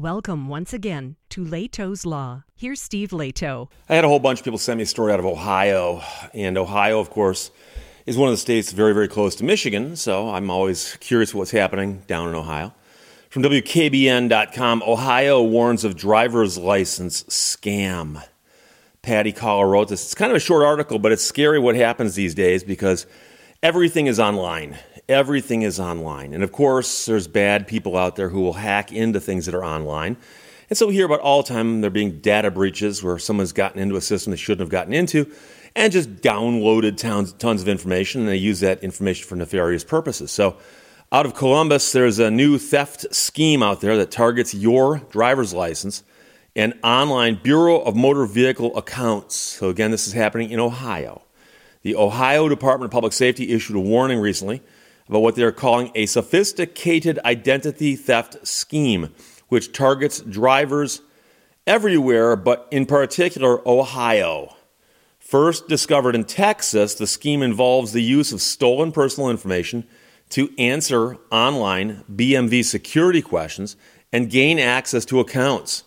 Welcome once again to Lehto's Law. Here's Steve Lehto. I had a whole bunch of people send me a story out of Ohio, and Ohio, of course, is one of the states very, very close to Michigan, so I'm always curious what's happening down in Ohio. From WKBN.com, Ohio warns of driver's license scam. Patty Collar wrote this. It's kind of a short article, but it's scary what happens these days because everything is online. Everything is online. And of course, there's bad people out there who will hack into things that are online. And so we hear about all the time there being data breaches where someone's gotten into a system they shouldn't have gotten into and just downloaded tons, tons of information and they use that information for nefarious purposes. So out of Columbus, there's a new theft scheme out there that targets your driver's license and online Bureau of Motor Vehicle accounts. So again, this is happening in Ohio. The Ohio Department of Public Safety issued a warning recently about what they're calling a sophisticated identity theft scheme, which targets drivers everywhere, but in particular, Ohio. First discovered in Texas, the scheme involves the use of stolen personal information to answer online BMV security questions and gain access to accounts.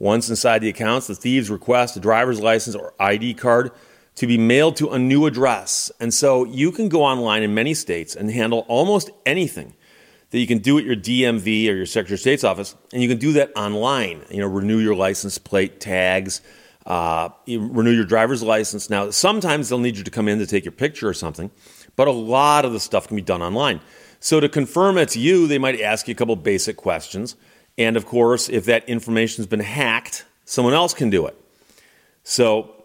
Once inside the accounts, the thieves request a driver's license or ID card to be mailed to a new address. And so you can go online in many states and handle almost anything that you can do at your DMV or your Secretary of State's office, and you can do that online. You know, renew your license plate tags, uh, renew your driver's license. Now, sometimes they'll need you to come in to take your picture or something, but a lot of the stuff can be done online. So to confirm it's you, they might ask you a couple basic questions. And of course, if that information has been hacked, someone else can do it. So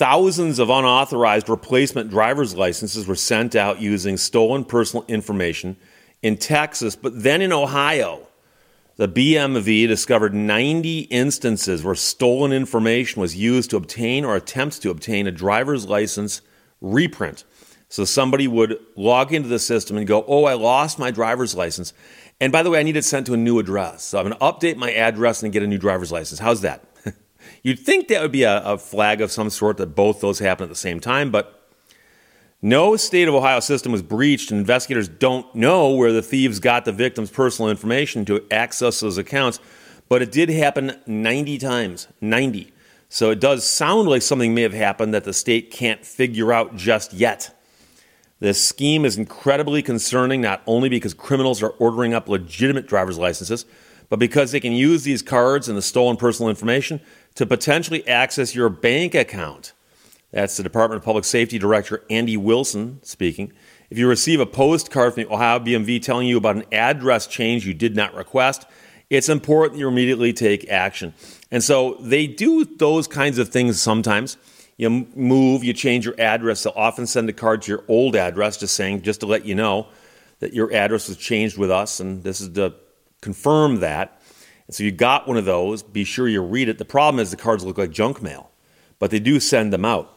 Thousands of unauthorized replacement driver's licenses were sent out using stolen personal information in Texas, but then in Ohio. The BMV discovered 90 instances where stolen information was used to obtain or attempt to obtain a driver's license reprint. So somebody would log into the system and go, Oh, I lost my driver's license. And by the way, I need it sent to a new address. So I'm going to update my address and get a new driver's license. How's that? You'd think that would be a, a flag of some sort that both those happen at the same time, but no state of Ohio system was breached, and investigators don't know where the thieves got the victim's personal information to access those accounts. But it did happen 90 times. 90. So it does sound like something may have happened that the state can't figure out just yet. This scheme is incredibly concerning, not only because criminals are ordering up legitimate driver's licenses, but because they can use these cards and the stolen personal information to potentially access your bank account. That's the Department of Public Safety Director Andy Wilson speaking. If you receive a postcard from the Ohio BMV telling you about an address change you did not request, it's important you immediately take action. And so they do those kinds of things sometimes. You move, you change your address. They'll often send a card to your old address just saying, just to let you know that your address was changed with us, and this is to confirm that. And so you got one of those, be sure you read it. The problem is the cards look like junk mail, but they do send them out.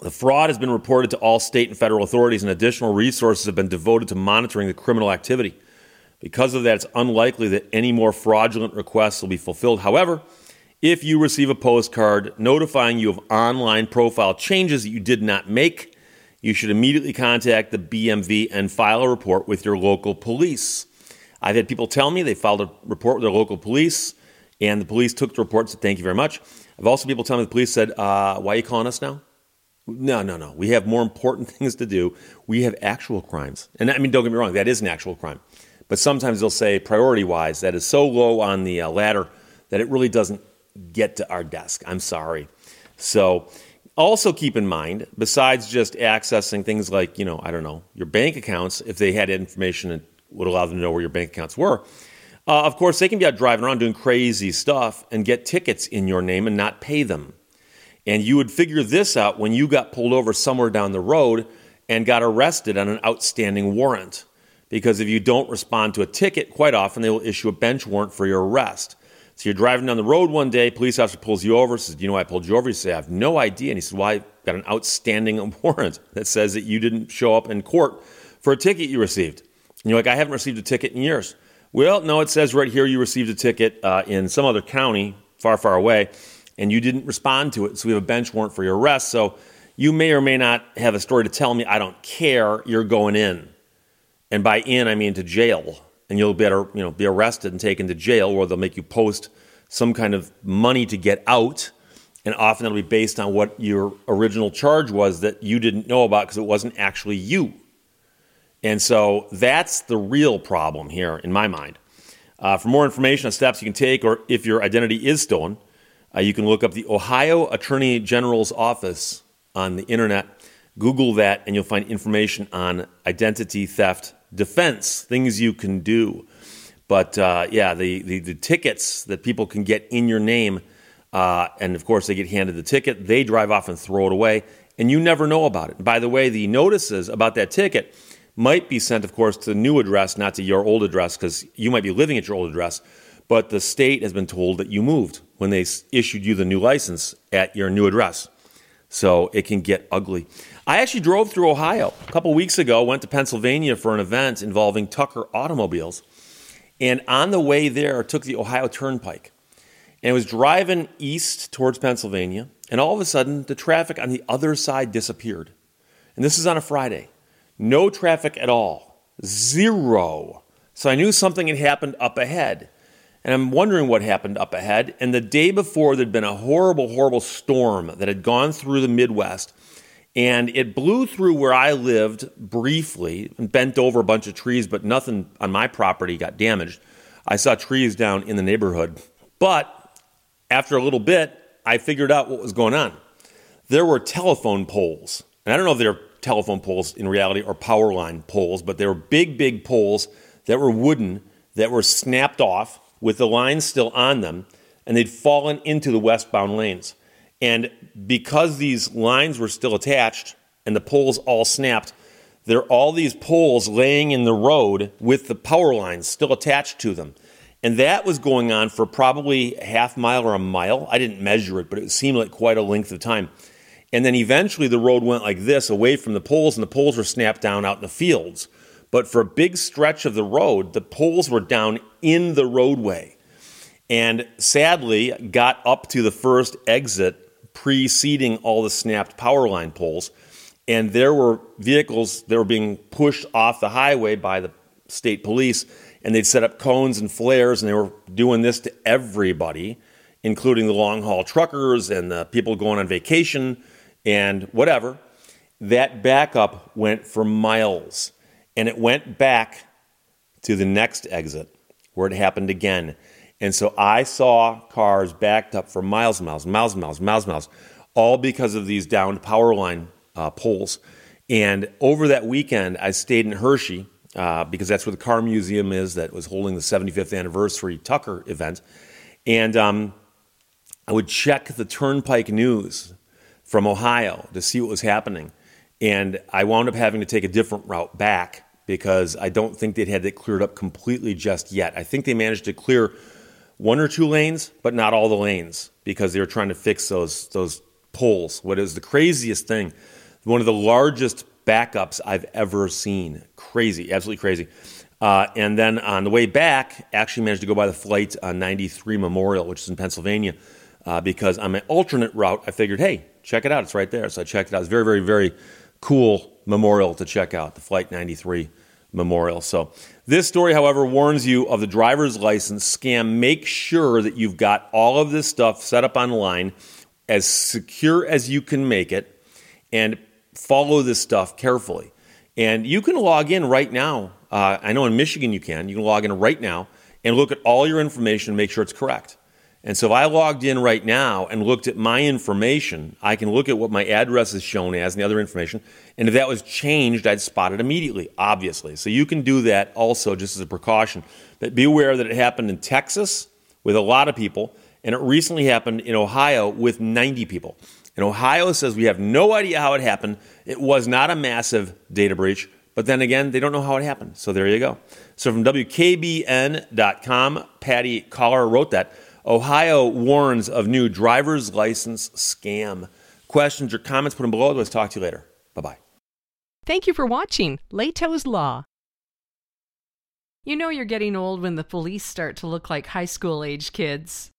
The fraud has been reported to all state and federal authorities, and additional resources have been devoted to monitoring the criminal activity. Because of that, it's unlikely that any more fraudulent requests will be fulfilled. However, if you receive a postcard notifying you of online profile changes that you did not make, you should immediately contact the BMV and file a report with your local police. I've had people tell me they filed a report with their local police, and the police took the report and said, Thank you very much. I've also people tell me the police said, uh, Why are you calling us now? No, no, no. We have more important things to do. We have actual crimes. And I mean, don't get me wrong, that is an actual crime. But sometimes they'll say, priority wise, that is so low on the uh, ladder that it really doesn't get to our desk. I'm sorry. So, also keep in mind, besides just accessing things like, you know, I don't know, your bank accounts, if they had information would allow them to know where your bank accounts were. Uh, of course, they can be out driving around doing crazy stuff and get tickets in your name and not pay them. And you would figure this out when you got pulled over somewhere down the road and got arrested on an outstanding warrant. Because if you don't respond to a ticket, quite often they will issue a bench warrant for your arrest. So you're driving down the road one day, police officer pulls you over, says, you know why I pulled you over? You say, I have no idea. And he says, Well, got an outstanding warrant that says that you didn't show up in court for a ticket you received. And you're like, I haven't received a ticket in years. Well, no, it says right here you received a ticket uh, in some other county far, far away, and you didn't respond to it. So we have a bench warrant for your arrest. So you may or may not have a story to tell me. I don't care. You're going in. And by in, I mean to jail. and you'll you know be arrested and taken to jail, or they'll make you post some kind of money to get out. And often it'll be based on what your original charge was that you didn't know about because it wasn't actually you. And so that's the real problem here, in my mind. Uh, for more information on steps you can take, or if your identity is stolen, uh, you can look up the Ohio Attorney General's office on the internet. Google that, and you'll find information on identity theft defense, things you can do. But uh, yeah, the, the, the, tickets that people can get in your name, uh, and of course, they get handed the ticket, they drive off and throw it away, and you never know about it. By the way, the notices about that ticket might be sent, of course, to the new address, not to your old address, because you might be living at your old address, but the state has been told that you moved when they issued you the new license at your new address. So it can get ugly. I actually drove through Ohio a couple weeks ago, went to Pennsylvania for an event involving Tucker automobiles. And on the way there, I took the Ohio Turnpike. And I was driving east towards Pennsylvania, and all of a sudden, the traffic on the other side disappeared. And this is on a Friday. No traffic at all. Zero. So I knew something had happened up ahead. And I'm wondering what happened up ahead. And the day before, there'd been a horrible, horrible storm that had gone through the Midwest. And it blew through where I lived briefly and bent over a bunch of trees, but nothing on my property got damaged. I saw trees down in the neighborhood. But after a little bit, I figured out what was going on. There were telephone poles. And I don't know if they're telephone poles in reality or power line poles, but they were big, big poles that were wooden that were snapped off with the lines still on them, and they'd fallen into the westbound lanes. And because these lines were still attached and the poles all snapped, there are all these poles laying in the road with the power lines still attached to them. And that was going on for probably a half mile or a mile. I didn't measure it, but it seemed like quite a length of time. And then eventually the road went like this away from the poles, and the poles were snapped down out in the fields. But for a big stretch of the road, the poles were down in the roadway. And sadly, got up to the first exit preceding all the snapped power line poles. And there were vehicles that were being pushed off the highway by the state police. And they'd set up cones and flares, and they were doing this to everybody, including the long haul truckers and the people going on vacation and whatever. That backup went for miles and it went back to the next exit where it happened again. And so I saw cars backed up for miles miles, miles miles, miles miles, all because of these downed power line uh, poles. And over that weekend, I stayed in Hershey uh, because that's where the car museum is that was holding the 75th anniversary Tucker event. And um, I would check the Turnpike News from Ohio to see what was happening. And I wound up having to take a different route back because I don't think they'd had it cleared up completely just yet. I think they managed to clear one or two lanes, but not all the lanes because they were trying to fix those those poles. What is the craziest thing? One of the largest backups I've ever seen. Crazy, absolutely crazy. Uh, and then on the way back, actually managed to go by the flight on 93 Memorial, which is in Pennsylvania, uh, because on my alternate route, I figured, hey, check it out. It's right there. So I checked it out. It's very, very, very cool memorial to check out, the Flight 93 memorial. So, this story, however, warns you of the driver's license scam. Make sure that you've got all of this stuff set up online as secure as you can make it and follow this stuff carefully. And you can log in right now. Uh, I know in Michigan you can. You can log in right now and look at all your information and make sure it's correct. And so if I logged in right now and looked at my information, I can look at what my address is shown as and the other information. And if that was changed, I'd spot it immediately, obviously. So you can do that also just as a precaution. But be aware that it happened in Texas with a lot of people, and it recently happened in Ohio with 90 people. And Ohio says we have no idea how it happened. It was not a massive data breach. But then again, they don't know how it happened. So there you go. So from WKBN.com, Patty Collar wrote that. Ohio warns of new driver's license scam. Questions or comments, put them below. Let's talk to you later. Bye bye. Thank you for watching Lehto's Law. You know you're getting old when the police start to look like high school age kids.